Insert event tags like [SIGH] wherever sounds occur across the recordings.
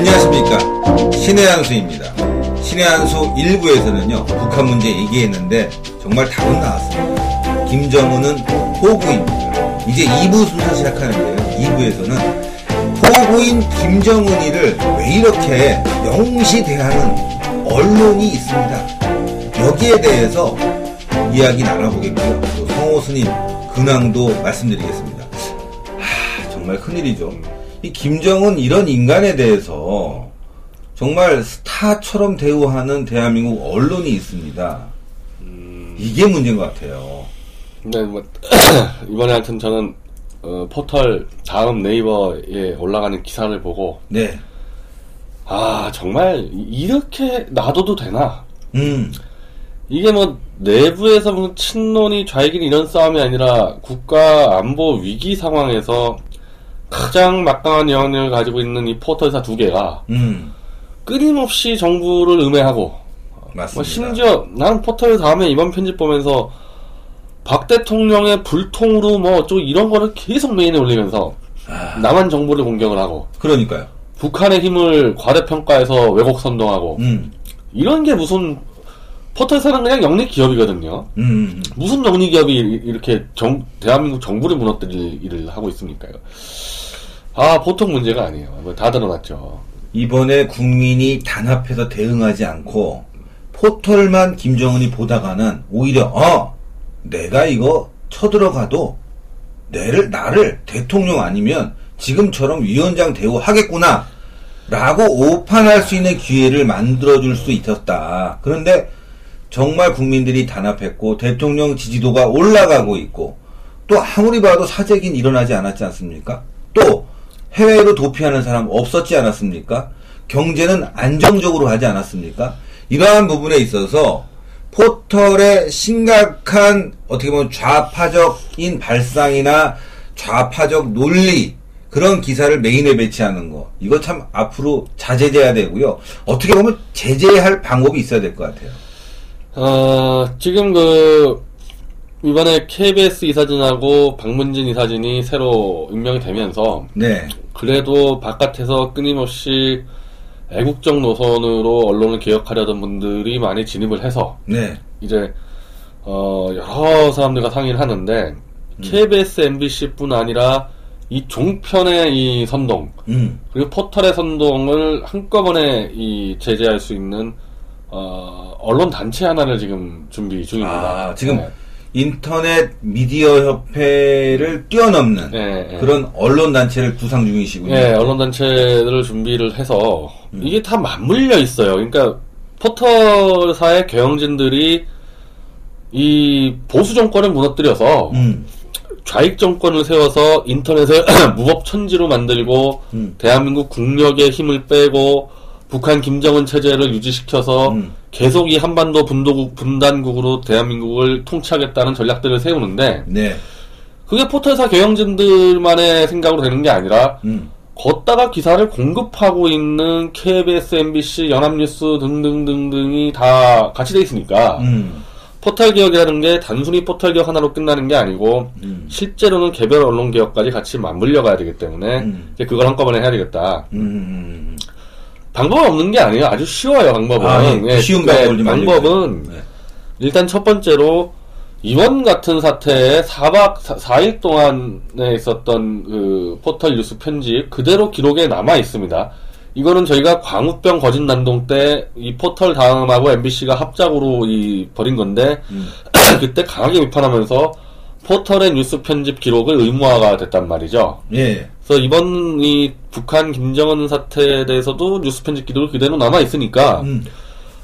안녕하십니까. 신의 한수입니다. 신의 한수 1부에서는요, 북한 문제 얘기했는데, 정말 답은 나왔습니다. 김정은은 호구입니다. 이제 2부 순서 시작하는데요. 2부에서는 호구인 김정은이를 왜 이렇게 영시 대하는 언론이 있습니다. 여기에 대해서 이야기 나눠보겠고요. 또 성호 스님 근황도 말씀드리겠습니다. 하, 정말 큰일이죠. 이 김정은 이런 인간에 대해서 정말 스타처럼 대우하는 대한민국 언론이 있습니다. 이게 문제인 것 같아요. 네, 뭐, [CLEARS THROAT] 이번에 하여튼 저는, 어, 포털 다음 네이버에 올라가는 기사를 보고, 네. 아, 정말, 이렇게 놔둬도 되나? 음, 이게 뭐, 내부에서 무슨 친논이 좌익인 이런 싸움이 아니라, 국가 안보 위기 상황에서 가장 막강한 영향력을 가지고 있는 이 포털사 두 개가, 음, 끊임없이 정부를 음해하고, 뭐 맞습니다. 심지어 나는 포털 다음에 이번 편집 보면서 박 대통령의 불통으로 뭐 어쩌고 이런 거를 계속 메인에 올리면서 아. 남한 정부를 공격을 하고 그러니까요. 북한의 힘을 과대평가해서 왜곡 선동하고 음, 이런 게 무슨 포털사는 그냥 영리 기업이거든요. 음, 음. 무슨 영리 기업이 이- 이렇게 정, 대한민국 정부를 무너뜨릴 일을 하고 있습니까요? 아 보통 문제가 아니에요. 뭐다 드러났죠. 이번에 국민이 단합해서 대응하지 않고 포털만 김정은이 보다가는 오히려 어 내가 이거 쳐들어가도 내를 나를 대통령 아니면 지금처럼 위원장 대우하겠구나 라고 오판할 수 있는 기회를 만들어줄 수 있었다. 그런데 정말 국민들이 단합했고 대통령 지지도가 올라가고 있고 또 아무리 봐도 사재긴 일어나지 않았지 않습니까? 또 해외로 도피하는 사람 없었지 않았습니까? 경제는 안정적으로 하지 않았습니까? 이러한 부분에 있어서 포털의 심각한 어떻게 보면 좌파적인 발상이나 좌파적 논리 그런 기사를 메인에 배치하는 거 이거 참 앞으로 자제돼야 되고요. 어떻게 보면 제재할 방법이 있어야 될 것 같아요. 어, 지금 그, 이번에 KBS 이사진하고 박문진 이사진이 새로 임명이 되면서, 네, 그래도 바깥에서 끊임없이 애국적 노선으로 언론을 개혁하려던 분들이 많이 진입을 해서, 네, 이제, 어, 여러 사람들과 상의를 하는데, KBS, MBC 뿐 아니라, 이 종편의 이 선동, 음, 그리고 포털의 선동을 한꺼번에 이 제재할 수 있는 어, 언론 단체 하나를 지금 준비 중입니다. 아 지금 네. 인터넷 미디어 협회를 뛰어넘는 네, 네. 그런 언론 단체를 구상 중이시군요. 예, 언론 단체들을 준비를 해서 음. 이게 다 맞물려 있어요. 그러니까 포털사의 경영진들이 이 보수 정권을 무너뜨려서 음, 좌익 정권을 세워서 인터넷을 [CLEARS THROAT] 무법 천지로 만들고 음. 대한민국 국력의 힘을 빼고 북한 김정은 체제를 유지시켜서 음. 계속 이 한반도 분도국 분단국으로 대한민국을 통치하겠다는 전략들을 세우는데 네, 그게 포털사 경영진들만의 생각으로 되는 게 아니라 음, 걷다가 기사를 공급하고 있는 KBS, MBC, 연합뉴스 등등등등이 다 같이 돼 있으니까 음, 포털 개혁이라는 게 단순히 포털 개혁 하나로 끝나는 게 아니고 음. 실제로는 개별 언론 개혁까지 같이 맞물려 가야 되기 때문에 음. 이제 그걸 한꺼번에 해야 되겠다. 음, 음, 방법은 없는 게 아니에요. 아주 쉬워요, 방법은. 아, 예. 쉬운 방법을 좀 방법은 알려주세요. 네. 일단 첫 번째로 이번 같은 사태에 4박 4, 일 동안에 있었던 그 포털 뉴스 편집 그대로 기록에 남아 있습니다. 이거는 저희가 광우병 거짓 난동 때 이 포털 다음하고 MBC가 합작으로 이 벌인 건데 음. [CLEARS THROAT] 그때 강하게 비판하면서 포털의 뉴스 편집 기록을 의무화가 됐단 말이죠. 예, 그래서 이번 이 북한 김정은 사태에 대해서도 뉴스 편집 기록이 그대로 남아 있으니까 음,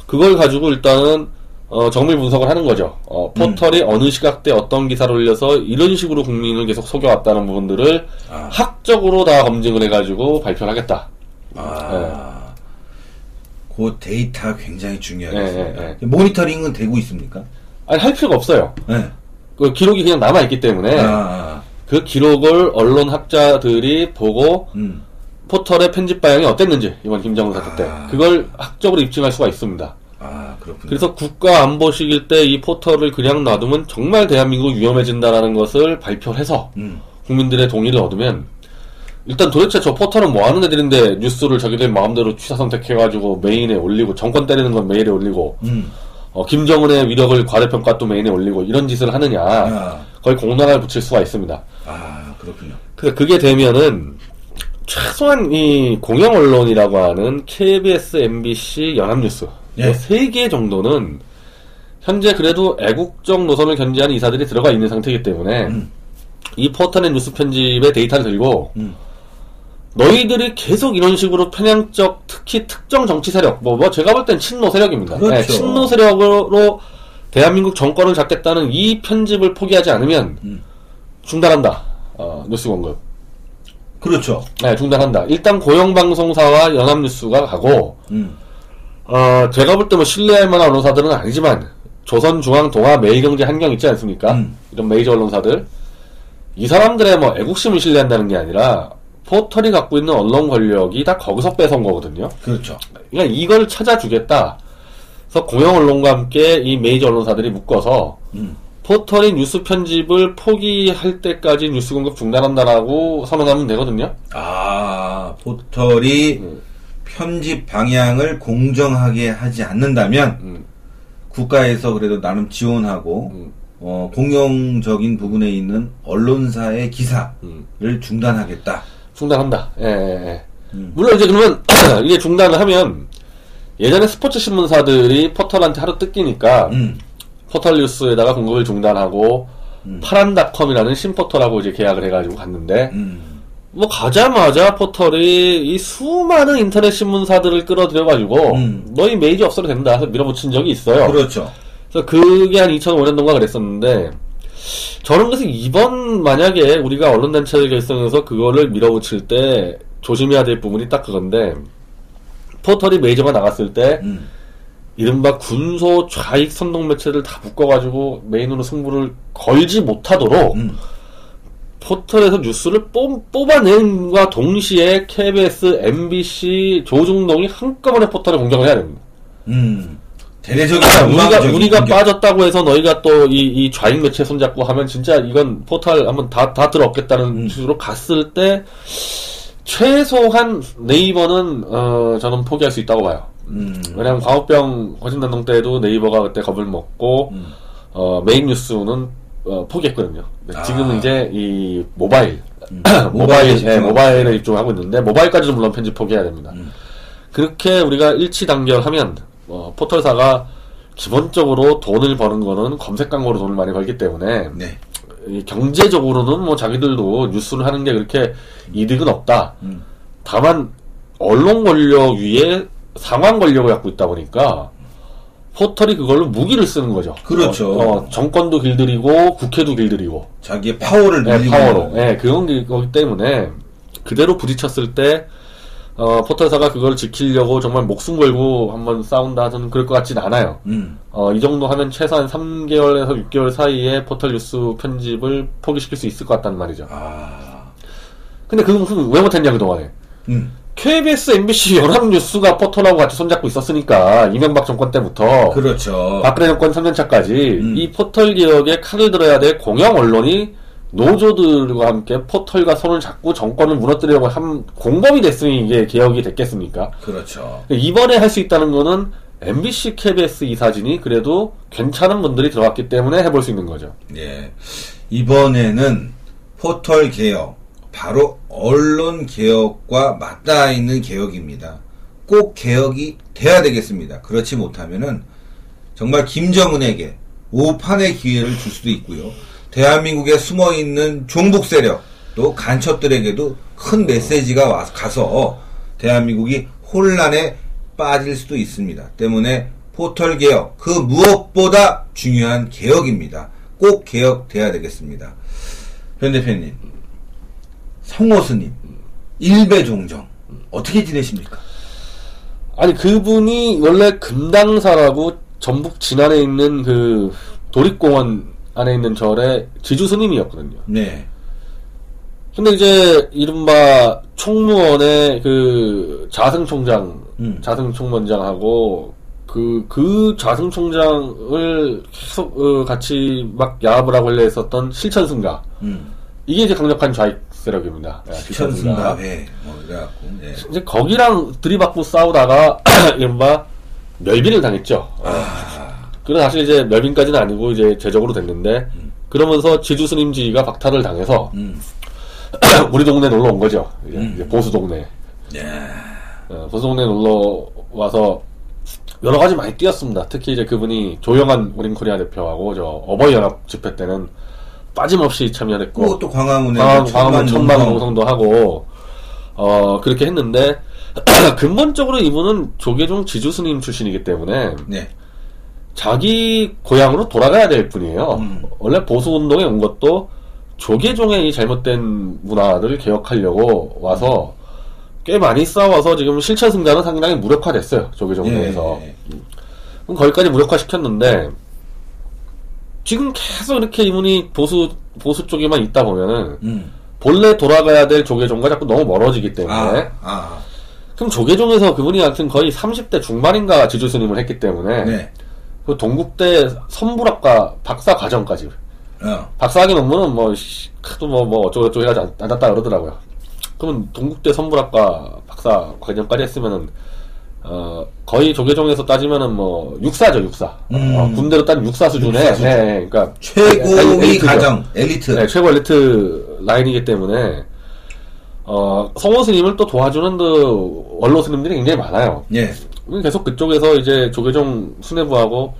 그걸 가지고 일단은 어, 정밀 분석을 하는 거죠. 어, 포털이 어느 시각대 어떤 기사를 올려서 이런 식으로 국민을 계속 속여왔다는 부분들을 아. 학적으로 다 검증을 해가지고 발표를 하겠다. 아, 그 데이터 굉장히 중요하겠습니다. 예, 예, 모니터링은 되고 있습니까? 아니 할 필요가 없어요. 네. 그 기록이 그냥 남아 있기 때문에 아, 그 기록을 언론 학자들이 보고 음, 포털의 편집 방향이 어땠는지 이번 김정은 사태 때 아. 그걸 학적으로 입증할 수가 있습니다. 아, 그렇군요. 그래서 국가 안보식일 때 이 포털을 그냥 놔두면 정말 대한민국 위험해진다라는 것을 발표를 해서 음, 국민들의 동의를 얻으면 일단 도대체 저 포털은 뭐 하는 애들인데 뉴스를 자기들 마음대로 취사 선택해가지고 메인에 올리고 정권 때리는 건 메일에 올리고 음. 어, 김정은의 위력을 과대평가 또 메인에 올리고 이런 짓을 하느냐 아. 거의 공론화를 붙일 수가 있습니다. 아, 그렇군요. 그 그게 되면은 최소한 이 공영 언론이라고 하는 KBS, MBC, 연합뉴스 예. 세개 정도는 현재 그래도 애국적 노선을 견지하는 이사들이 들어가 있는 상태이기 때문에 음. 이 포털의 뉴스 편집의 데이터를 들고 음. 너희들이 계속 이런 식으로 편향적 특히 특정 정치 세력 뭐, 뭐 제가 볼 땐 친노 세력입니다. 그렇죠. 네, 친노 세력으로 대한민국 정권을 잡겠다는 이 편집을 포기하지 않으면 음. 중단한다. 어, 뉴스 공급. 그렇죠. 네, 중단한다. 일단 고용방송사와 연합뉴스가 가고, 음. 어, 제가 볼 때 뭐 신뢰할 만한 언론사들은 아니지만, 조선, 중앙, 동아, 매일경제, 한경 있지 않습니까? 음. 이런 메이저 언론사들. 이 사람들의 뭐 애국심을 신뢰한다는 게 아니라, 포털이 갖고 있는 언론 권력이 다 거기서 뺏어온 거거든요. 그렇죠. 그러니까 이걸 찾아주겠다. 그래서 공영 언론과 함께 이 메이저 언론사들이 묶어서, 음. 포털이 뉴스 편집을 포기할 때까지 뉴스 공급 중단한다라고 선언하면 되거든요. 아, 포털이 음. 편집 방향을 공정하게 하지 않는다면 음. 국가에서 그래도 나름 지원하고 음. 어, 공영적인 부분에 있는 언론사의 기사를 음. 중단하겠다. 중단한다. 예, 예, 예. 음. 물론 이제 그러면 [CLEARS THROAT] 이게 중단을 하면 예전에 스포츠 신문사들이 포털한테 하루 뜯기니까 음. 포털 뉴스에다가 공급을 중단하고 음. 파란닷컴이라는 신포털하고 이제 계약을 해가지고 갔는데 음. 뭐 가자마자 포털이 이 수많은 인터넷 신문사들을 끌어들여가지고 음. 너희 메이저 없어도 된다 해서 밀어붙인 적이 있어요. 그렇죠. 그래서 그게 한 2005년도인가 그랬었는데 저는 그래서 이번 만약에 우리가 언론단체를 결성해서 그거를 밀어붙일 때 조심해야 될 부분이 딱 그건데 포털이 메이저가 나갔을 때 음. 이른바 군소 좌익 선동 매체들 다 묶어가지고 메인으로 승부를 걸지 못하도록 음. 포털에서 뉴스를 뽑, 뽑아낸과 동시에 KBS, MBC, 조중동이 한꺼번에 포털에 공격을 해야 됩니다. 음. 대대적인 우리가 전망적인 우리가 공격. 빠졌다고 해서 너희가 또이이 좌익 매체 손잡고 하면 진짜 이건 포털 한번 다 다 들어없겠다는 음. 식으로 갔을 때 최소한 네이버는 어 저는 포기할 수 있다고 봐요. 음. 왜냐하면 광우병 거짓단동 때도 네이버가 그때 겁을 먹고 음. 어 메인 뉴스는 어, 포기했거든요. 아. 지금은 이제 이 모바일 음. [CLEARS THROAT] 모바일 예. 모바일에 집중하고 있는데 모바일까지도 물론 편집 포기해야 됩니다. 음. 그렇게 우리가 일치 단결하면 어, 포털사가 기본적으로 돈을 버는 거는 검색 광고로 돈을 많이 벌기 때문에 네. 이 경제적으로는 뭐 자기들도 뉴스를 하는 게 그렇게 이득은 없다. 음. 다만 언론 권력 위에 상황 권력을 갖고 있다 보니까 포털이 그걸로 무기를 쓰는 거죠. 그렇죠. 어, 어, 정권도 길들이고 국회도 길들이고 자기의 파워를 네, 늘리고 파워로. 있는 네, 그런 게 거기 때문에 그대로 부딪혔을 때 어, 포털사가 그걸 지키려고 정말 목숨 걸고 한번 싸운다 저는 그럴 것 같진 않아요. 음. 어, 이 정도 하면 최소한 3개월에서 6개월 사이에 포털 뉴스 편집을 포기시킬 수 있을 것 같다는 말이죠. 아. 근데 그건 왜 못했냐 그동안에. 음. KBS, MBC, 연합뉴스가 포털하고 같이 손잡고 있었으니까 이명박 정권 때부터 그렇죠. 박근혜 정권 3년차까지 음. 이 포털 개혁에 칼을 들어야 될 공영 언론이 노조들과 함께 포털과 손을 잡고 정권을 무너뜨리려고 한 공범이 됐으니 이게 개혁이 됐겠습니까? 그렇죠. 이번에 할 수 있다는 거는 MBC, KBS 이사진이 그래도 괜찮은 분들이 들어갔기 때문에 해볼 수 있는 거죠. 예. 이번에는 포털 개혁, 바로 언론 개혁과 맞닿아 있는 개혁입니다. 꼭 개혁이 돼야 되겠습니다. 그렇지 못하면은 정말 김정은에게 오판의 기회를 줄 수도 있고요. 대한민국에 숨어 있는 종북 세력 또 간첩들에게도 큰 메시지가 와, 가서 대한민국이 혼란에 빠질 수도 있습니다. 때문에 포털 개혁 그 무엇보다 중요한 개혁입니다. 꼭 개혁돼야 되겠습니다. 변 대표님, 성호스님, 일배종정 어떻게 지내십니까? 아니 그분이 원래 금당사라고 전북 진안에 있는 그 도립공원 안에 있는 절의 지주 스님이었거든요. 네, 근데 이제 이른바 총무원의 그 자승총장, 음. 자승총무원장하고 그, 그 자승총장을 계속 어, 같이 막 야합을 하고 하려 했었던 실천승가. 음, 이게 이제 강력한 좌익 세력입니다. 예, 시천승가회 뭐 이래갖고 예. 이제 거기랑 들이받고 싸우다가 [CLEARS THROAT] 이른바 멸빈을 당했죠. 어. 아, 그래 사실 이제 멸빈까지는 아니고 이제 제적으로 됐는데 그러면서 지주 스님지가 박탈을 당해서 음, [CLEARS THROAT] 우리 동네 놀러 온 거죠. 이제, 음. 이제 보수 동네. 예. 어, 보수 동네 놀러 와서 여러 가지 많이 뛰었습니다. 특히 이제 그분이 조영한 우린 코리아 대표하고 저 어버이 연합 집회 때는 빠짐없이 참여했고 그것도 광화문에 광화문, 뭐 광화문 천만 천만 농성. 농성도 하고 어 그렇게 했는데 [CLEARS THROAT] 근본적으로 이분은 조계종 지주 스님 출신이기 때문에 네. 자기 고향으로 돌아가야 될 뿐이에요. 음. 원래 보수 운동에 온 것도 조계종의 이 잘못된 문화를 개혁하려고 와서 꽤 많이 싸워서 지금 실천 승자는 상당히 무력화됐어요. 조계종 예. 내에서. 그럼 거기까지 무력화시켰는데 지금 계속 이렇게 이분이 보수 보수 쪽에만 있다 보면은 음. 본래 돌아가야 될 조계종과 자꾸 너무 멀어지기 때문에 아, 아, 그럼 조계종에서 그분이 하여튼 거의 30대 중반인가 지주 스님을 했기 때문에 네. 그 동국대 선불학과 박사 과정까지 어. 박사학위 논문은 뭐 씨, 크도 뭐 뭐 어쩌고 저쩌고 해가지고 안 땄다 그러더라고요. 그러면 동국대 선불학과 박사 과정까지 했으면은 어 거의 조계종에서 따지면은 뭐 육사죠 육사. 음. 어, 군대로 따지면 육사 수준의 육사 수준. 네, 네, 그러니까 최고위 엘리트죠. 가정 엘리트. 네, 최고 엘리트 라인이기 때문에 어 성호 스님을 또 도와주는 그 원로 스님들이 굉장히 많아요. 예. 계속 그쪽에서 이제 조계종 수뇌부하고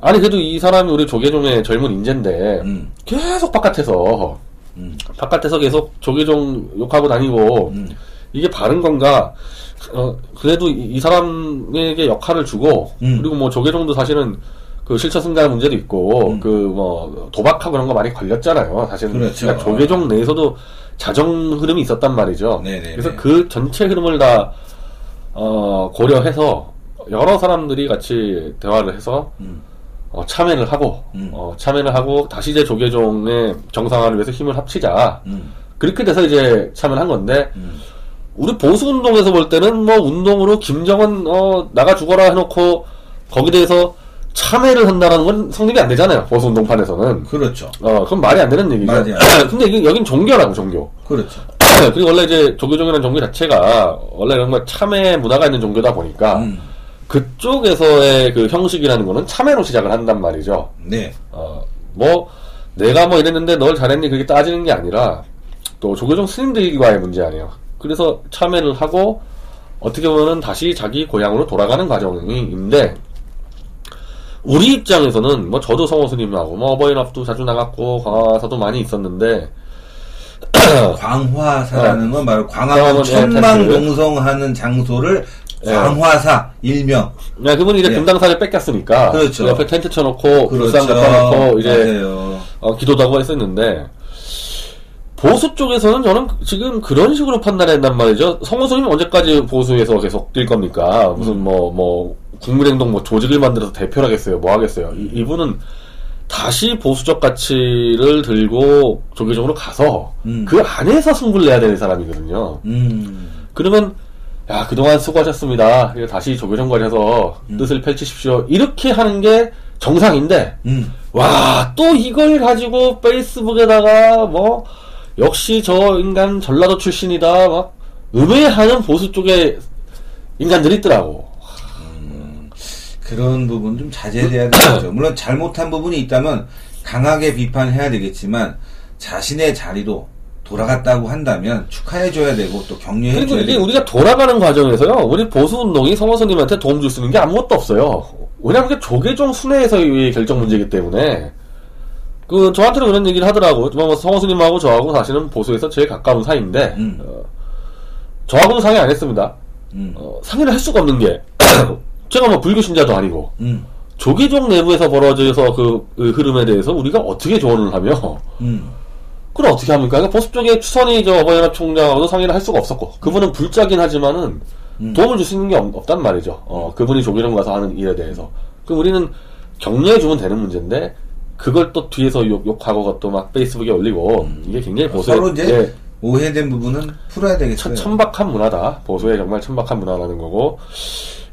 아니 그래도 이 사람이 우리 조계종의 젊은 인재인데 음. 계속 바깥에서 음. 바깥에서 계속 조계종 욕하고 다니고 음. 이게 바른 건가? 어 그래도 이, 이 사람에게 역할을 주고 음. 그리고 뭐 조계종도 사실은 그 실처 승가 문제도 있고 음. 그뭐 도박하고 그런 거 많이 걸렸잖아요. 사실은 그렇죠. 그러니까 조계종 내에서도 자정 흐름이 있었단 말이죠. 네네네. 그래서 그 전체 흐름을 다 어, 고려해서 여러 사람들이 같이 대화를 해서 음. 어, 참여를 하고 음. 어, 참여를 하고 다시 이제 조계종의 정상화를 위해서 힘을 합치자 음. 그렇게 돼서 이제 참여를 한 건데 음. 우리 보수 운동에서 볼 때는 뭐 운동으로 김정은 어 나가 죽어라 해놓고 거기에 대해서 참여를 한다는 건 성립이 안 되잖아요 보수 운동판에서는 그렇죠. 어 그건 말이 안 되는 얘기죠 말이 [CLEARS THROAT] 근데 이게 여긴 종교라고 종교 그렇죠. 그리고 원래 이제 조교종이라는 종교 자체가 원래 거 참회 문화가 있는 종교다 보니까 음. 그쪽에서의 그 형식이라는 거는 참회로 시작을 한단 말이죠. 네. 어, 뭐, 내가 뭐 이랬는데 넌 잘했니? 그렇게 따지는 게 아니라, 또 조계종 스님들과의 문제 아니에요. 그래서 참회를 하고, 어떻게 보면은 다시 자기 고향으로 돌아가는 과정인데, 우리 입장에서는, 뭐, 저도 성호 스님하고, 뭐, 어버이날도 자주 나갔고, 가서도 많이 있었는데, [COUGHS] 광화사라는 건 바로 광화문 광화문 천막 에어텐트. 농성하는 장소를 예. 광화사 일명. 야, 그분이 이제 예. 금당사를 뺏겼으니까, 그렇죠. 그 옆에 텐트 쳐놓고, 그렇죠. 불상 갖다 이제, 맞아요. 어, 기도도 하고 했었는데 보수 쪽에서는 저는 지금 그런 식으로 판단한단 말이죠. 성호선님 언제까지 보수에서 계속 뛸 겁니까? 무슨 뭐뭐 국민행동 뭐 조직을 만들어서 대표를 하겠어요? 뭐 하겠어요? 이, 이분은 다시 보수적 가치를 들고 조계적으로 가서 음. 그 안에서 승부를 내야 되는 사람이거든요. 음. 그러면 야 그동안 수고하셨습니다. 다시 조계정관해서 뜻을 펼치십시오. 이렇게 하는 게 정상인데 음. 와, 또 이걸 가지고 페이스북에다가 뭐 역시 저 인간 전라도 출신이다 막 음해하는 보수 쪽에 인간들이 있더라고. 그런 부분 좀 자제돼야 되겠죠. 물론 잘못한 부분이 있다면 강하게 비판해야 되겠지만 자신의 자리로 돌아갔다고 한다면 축하해줘야 되고 또 그리고 격려해줘야 이게 되고. 우리가 돌아가는 과정에서요, 우리 보수 운동이 성호선님한테 도움 줄 수 있는 게 아무것도 없어요. 왜냐면 이게 조계종 순회에서의 결정 문제이기 때문에. 그, 저한테는 그런 얘기를 하더라고. 뭐, 성호선님하고 저하고 사실은 보수에서 제일 가까운 사이인데, 음. 어, 저하고는 상의 안 했습니다. 음. 어, 상의를 할 수가 없는 게, 제가 뭐 불교 신자도 아니고, 음. 조계종 내부에서 벌어져서 그, 그 흐름에 대해서 우리가 어떻게 조언을 하며, 음. 그걸 어떻게 합니까? 그러니까 보수 쪽에 추선이 저 어버이연합 총장하고도 상의를 할 수가 없었고, 그분은 불자긴 하지만은 음. 도움을 줄 수 있는 게 없, 없단 말이죠. 어, 그분이 조계종 가서 하는 일에 대해서. 그럼 우리는 격려해 주면 되는 문제인데, 그걸 또 뒤에서 욕, 욕하고 또 막 페이스북에 올리고, 이게 굉장히 보수의, 서로 이제 예, 오해된 부분은 풀어야 되겠어요. 천, 천박한 문화다. 보수의 정말 천박한 문화라는 거고,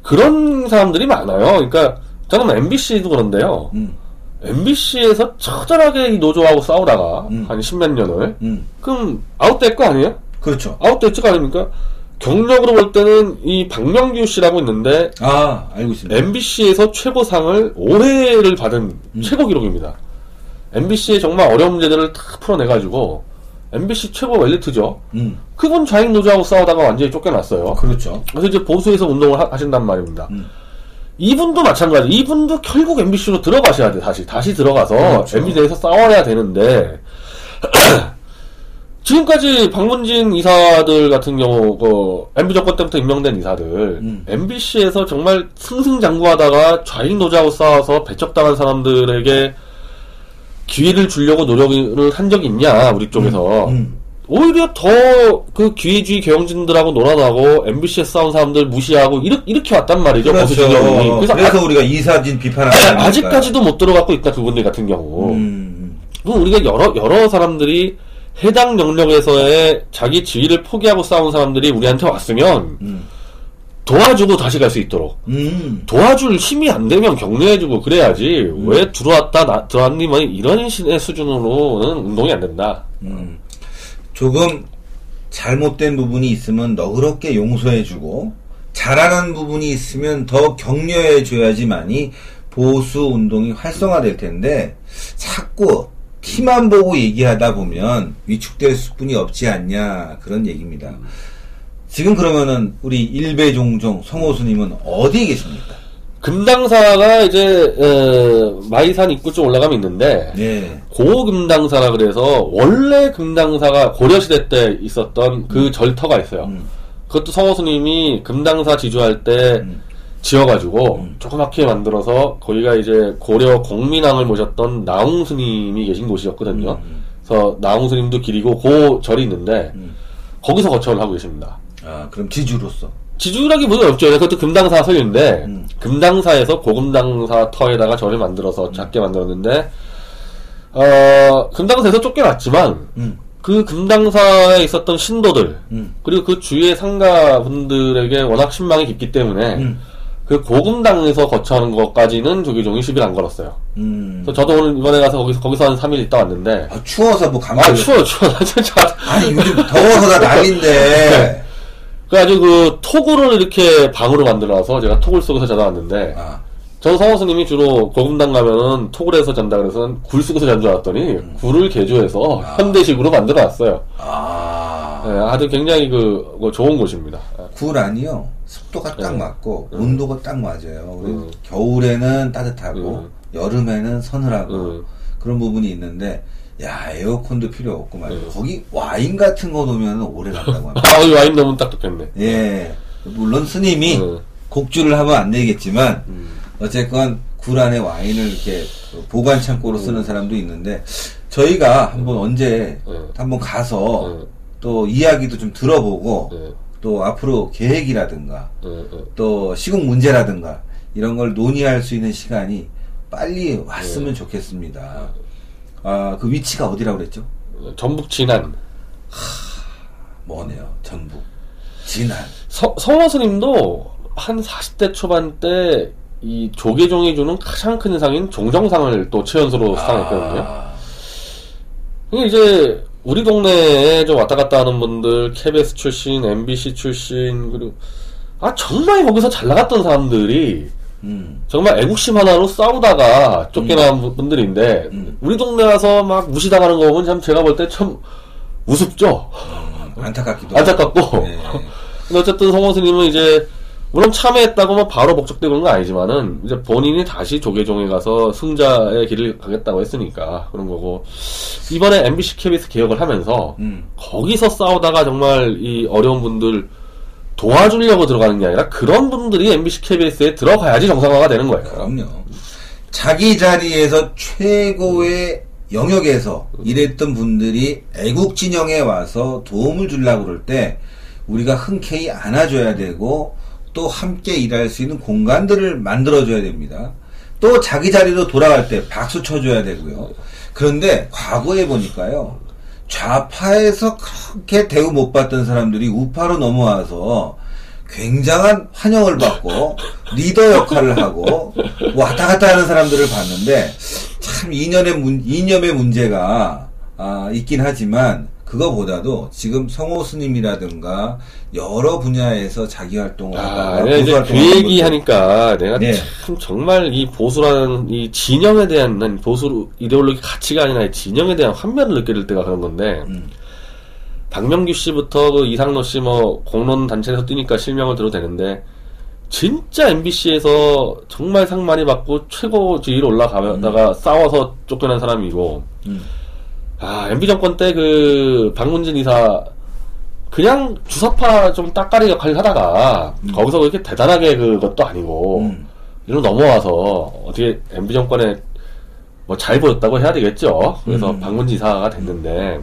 그런 사람들이 많아요. 그러니까, 저는 MBC도 그런데요. 음. MBC에서 처절하게 이 노조하고 싸우다가 음. 한 십몇 년을 음, 그럼 아웃될 거 아니에요? 그렇죠. 아웃됐을 거 아닙니까? 경력으로 볼 때는 이 박명규 씨라고 있는데 아, 알고 있습니다. MBC에서 최고상을 5회를 받은 음. 최고 기록입니다. MBC의 정말 어려운 문제들을 다 풀어내가지고 MBC 최고 엘리트죠. 음, 그분 좌익 노조하고 싸우다가 완전히 쫓겨났어요. 그렇죠. 그래서 이제 보수에서 운동을 하, 하신단 말입니다. 음. 이분도 마찬가지. 이분도 결국 MBC로 들어가셔야 돼. 다시 다시 들어가서 그렇죠. MBC 내에서 싸워야 되는데 [CLEARS THROAT] 지금까지 박문진 이사들 같은 경우 그 MB 정권 때부터 임명된 이사들 음. MBC에서 정말 승승장구하다가 좌익 노조하고 싸워서 배척당한 사람들에게 기회를 주려고 노력을 한 적이 있냐 우리 쪽에서. 음, 오히려 더 그 기회주의 경영진들하고 놀아나고 MBC에 싸운 사람들 무시하고 이렇게, 이렇게 왔단 말이죠 그렇죠. 보수 진영이. 그래서, 그래서 우리가 이사진 비판하는 아. 아직까지도 못 들어가고 있다 그분들 같은 경우. 음, 그럼 우리가 여러 여러 사람들이 해당 영역에서의 자기 지위를 포기하고 싸운 사람들이 우리한테 왔으면 음, 도와주고 다시 갈 수 있도록 음, 도와줄 힘이 안 되면 격려해주고 그래야지 왜 들어왔다 나, 들어왔니 뭐 이런 식의 수준으로는 운동이 안 된다. 음. 조금 잘못된 부분이 있으면 너그럽게 용서해주고 잘하는 부분이 있으면 더 격려해줘야지만이 보수 운동이 활성화될 텐데 자꾸 티만 보고 얘기하다 보면 위축될 수뿐이 없지 않냐 그런 얘기입니다. 지금 그러면은 우리 일배종종 성호수님은 어디에 계십니까? 금당사가 이제 어, 마이산 입구 쪽 올라가면 있는데 네. 고금당사라 그래서 원래 금당사가 고려시대 때 있었던 그 절터가 있어요. 음. 그것도 성호수님이 금당사 지주할 때 음. 지어가지고 음. 조그맣게 만들어서 거기가 이제 고려 공민왕을 모셨던 나홍스님이 계신 곳이었거든요. 음. 그래서 나홍스님도 길이고 그 절이 있는데 음. 거기서 거처를 하고 계십니다. 아 그럼 지주로서 지주라기보다 없죠. 그것도 금당사 설인데 음. 금당사에서 고금당사 터에다가 절을 만들어서 작게 만들었는데 어 금당사에서 쫓겨났지만 음. 그 금당사에 있었던 신도들 음. 그리고 그 주위의 상가분들에게 워낙 신망이 깊기 때문에 음. 그 고금당에서 거처하는 것까지는 조계종이 시비를 안 걸었어요. 음. 그래서 저도 오늘 이번에 가서 거기서 거기서 한 3일 있다 왔는데 아, 추워서 뭐 감기 아 추워 추워 [LAUGHS] 나 진짜 아니 요즘 더워서 다 난린데 그래가지고 그 토구를 이렇게 방으로 만들어서 제가 토굴 속에서 자다 왔는데 아, 저 성호스님이 주로 고금당 가면은 토굴에서 잔다 그래서 굴 속에서 잔 줄 알았더니 굴을 개조해서 현대식으로 만들어 놨어요. 아, 네, 하여튼 굉장히 그, 그 좋은 곳입니다. 굴 아니요 습도가 딱 네. 맞고 온도가 딱 맞아요 음. 겨울에는 따뜻하고 음. 여름에는 서늘하고 음. 그런 부분이 있는데 야 에어컨도 필요 없고 말이야 음. 거기 와인 같은 거 놓으면 오래 간다고 합니다 [LAUGHS] 아, 이 와인 너무 딱 좋겠네. 예 물론 스님이 음. 곡주를 하면 안 되겠지만 음. 어쨌건 굴 안에 와인을 이렇게 보관 창고로 쓰는 사람도 있는데 저희가 한번 언제 음. 한번 가서 음. 또 이야기도 좀 들어보고 네, 또 앞으로 계획이라든가 네, 네. 또 시국 문제라든가 이런 걸 논의할 수 있는 시간이 빨리 왔으면 좋겠습니다. 아, 그 위치가 어디라고 그랬죠? 전북 진안. 뭐네요. 전북. 진안. 서, 성호스님도 한 40대 초반 때 이 조계종이 주는 가장 큰 상인 종정상을 또 최연소로 수상했거든요. 아, 이게 이제 우리 동네에 좀 왔다 갔다 하는 분들, KBS 출신, MBC 출신, 그리고 아 정말 거기서 잘 나갔던 사람들이 음. 정말 애국심 하나로 싸우다가 쫓겨난 분들인데 음. 우리 동네 와서 막 무시당하는 거 보면 참 제가 볼 때 참 우습죠. 안타깝기도 안타깝고. 네. [LAUGHS] 근데 어쨌든 성호 스님은 이제 물론 참여했다고 뭐 바로 복적되고 그런 건 아니지만은 이제 본인이 다시 조계종에 가서 승자의 길을 가겠다고 했으니까 그런 거고 이번에 MBC KBS 개혁을 하면서 음. 거기서 싸우다가 정말 이 어려운 분들 도와주려고 들어가는 게 아니라 그런 분들이 MBC KBS에 들어가야지 정상화가 되는 거예요. 그럼요. 자기 자리에서 최고의 영역에서 일했던 분들이 애국 진영에 와서 도움을 주려고 그럴 때 우리가 흔쾌히 안아줘야 되고 또 함께 일할 수 있는 공간들을 만들어줘야 됩니다. 또 자기 자리로 돌아갈 때 박수 쳐줘야 되고요. 그런데 과거에 보니까요. 좌파에서 그렇게 대우 못 받던 사람들이 우파로 넘어와서 굉장한 환영을 받고 리더 역할을 하고 왔다 갔다 하는 사람들을 봤는데 참참 이념의 문 이념의 문제가 아, 있긴 하지만 그거보다도 지금 성호 스님이라든가 여러 분야에서 자기 활동을 아, 하다가 이제 그 활동을 얘기 하는 하니까 내가 네. 참 정말 이 보수라는 이 진영에 대한 난 보수 이데올로기 가치가 아니라 이 진영에 대한 환멸을 느낄 때가 그런 건데 음. 박명규 씨부터 그 이상로 씨뭐 공론 단체에서 뛰니까 실명을 들어도 되는데 진짜 MBC에서 정말 상 많이 받고 최고 지위로 올라가다가 싸워서 쫓겨난 사람이고 음. 아 MB 정권 때 그 박문진 이사 그냥 주사파 좀 따까리 역할을 하다가 거기서 그렇게 대단하게 그것도 아니고 음. 이로 넘어와서 어떻게 MB 정권에 뭐 잘 보였다고 해야 되겠죠. 그래서 음. 박문진 이사가 됐는데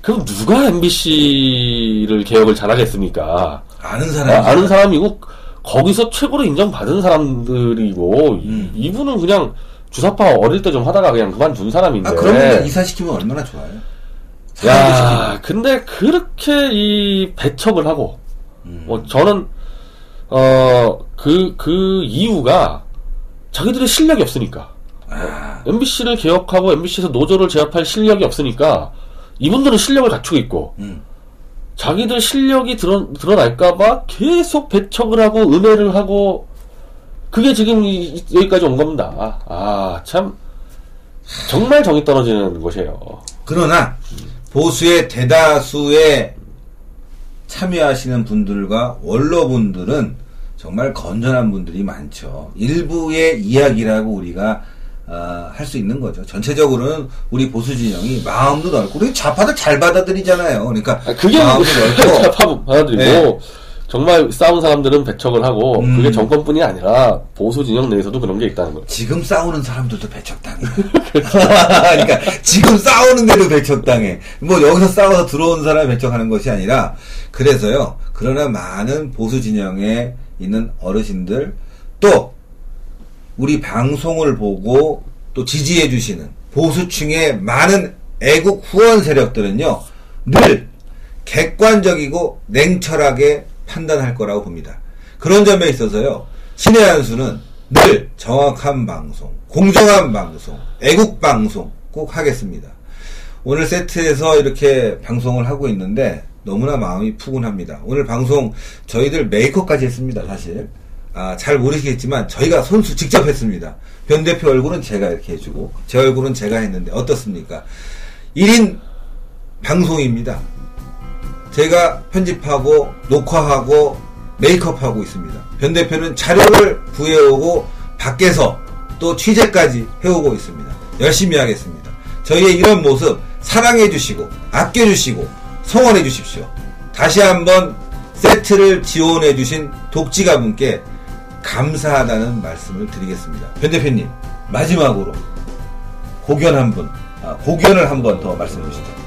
그럼 누가 MBC를 개혁을 잘하겠습니까? 아는 사람이 아, 아는 사람이고 거기서 최고로 인정받은 사람들이고 음. 이- 이분은 그냥 주사파 어릴 때 좀 하다가 그냥 그만둔 사람인데. 아 그러면 이사 시키면 얼마나 좋아요. 야, 근데 그렇게 이 배척을 하고, 음. 뭐 저는 어 그 그 이유가 자기들의 실력이 없으니까. 아, MBC를 개혁하고 MBC에서 노조를 제압할 실력이 없으니까 이분들은 실력을 갖추고 있고 음. 자기들 실력이 드러, 드러날까봐 계속 배척을 하고 은혜를 하고 그게 지금 이- 여기까지 온 겁니다. 아, 참 정말 정이 떨어지는 것이에요. 그러나 보수의 대다수의 참여하시는 분들과 원로분들은 정말 건전한 분들이 많죠. 일부의 이야기라고 우리가 아, 할수 있는 거죠. 전체적으로는 우리 보수 진영이 마음도 넓고 우리 좌파들 잘 받아들이잖아요. 그러니까 아, 그게 마음도 넓고 [LAUGHS] 파 받아들이고 네. 정말 싸운 사람들은 배척을 하고 음. 그게 정권뿐이 아니라 보수 진영 내에서도 그런 게 있다는 거죠. 지금 싸우는 사람들도 배척당해. [LAUGHS] 그러니까 지금 싸우는데도 배척당해. 뭐 여기서 싸워서 들어온 사람이 배척하는 것이 아니라 그래서요. 그러나 많은 보수 진영에 있는 어르신들 또 우리 방송을 보고 또 지지해 주시는 보수층의 많은 애국 후원 세력들은요. 늘 객관적이고 냉철하게 판단할 거라고 봅니다. 그런 점에 있어서요. 신의 한수는 늘 정확한 방송, 공정한 방송, 애국 방송 꼭 하겠습니다. 오늘 세트에서 이렇게 방송을 하고 있는데 너무나 마음이 푸근합니다. 오늘 방송 저희들 메이크업까지 했습니다, 사실. 아, 잘 모르시겠지만 저희가 손수 직접 했습니다. 변 대표 얼굴은 제가 이렇게 해주고 제 얼굴은 제가 했는데 어떻습니까? 1인 방송입니다. 제가 편집하고 녹화하고 메이크업하고 있습니다. 변 대표는 자료를 구해오고 밖에서 또 취재까지 해오고 있습니다. 열심히 하겠습니다. 저희의 이런 모습 사랑해 주시고 아껴 주시고 성원해 주십시오. 다시 한번 세트를 지원해 주신 독지가 분께 감사하다는 말씀을 드리겠습니다. 변 대표님 마지막으로 고견 한 분, 아, 고견을 한 번 더 말씀해 주시죠.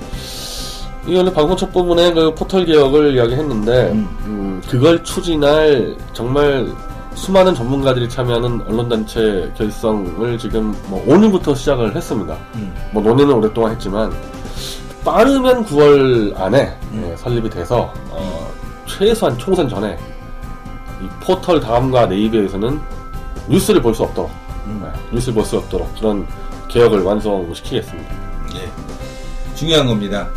이 원래 방송 첫 부분에 그 포털 개혁을 이야기했는데 음. 음, 그걸 추진할 정말 수많은 전문가들이 참여하는 언론단체 결성을 지금 뭐 오늘부터 시작을 했습니다. 음. 뭐 논의는 오랫동안 했지만 빠르면 9월 안에 음. 예, 설립이 돼서 어, 최소한 총선 전에 이 포털 다음과 네이버에서는 뉴스를 볼 수 없도록 음. 예, 뉴스를 볼 수 없도록 그런 개혁을 완성시키겠습니다. 예. 중요한 겁니다.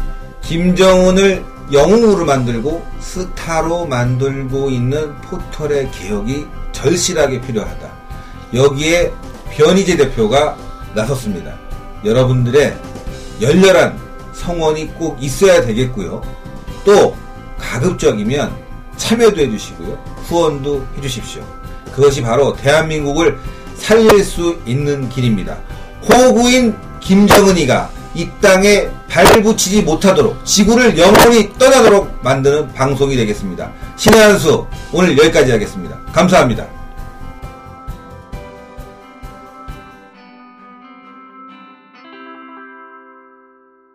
김정은을 영웅으로 만들고 스타로 만들고 있는 포털의 개혁이 절실하게 필요하다. 여기에 변희재 대표가 나섰습니다. 여러분들의 열렬한 성원이 꼭 있어야 되겠고요. 또 가급적이면 참여도 해주시고요. 후원도 해주십시오. 그것이 바로 대한민국을 살릴 수 있는 길입니다. 호구인 김정은이가 이 땅에 발붙이지 못하도록 지구를 영원히 떠나도록 만드는 방송이 되겠습니다. 신의 한수 오늘 여기까지 하겠습니다. 감사합니다.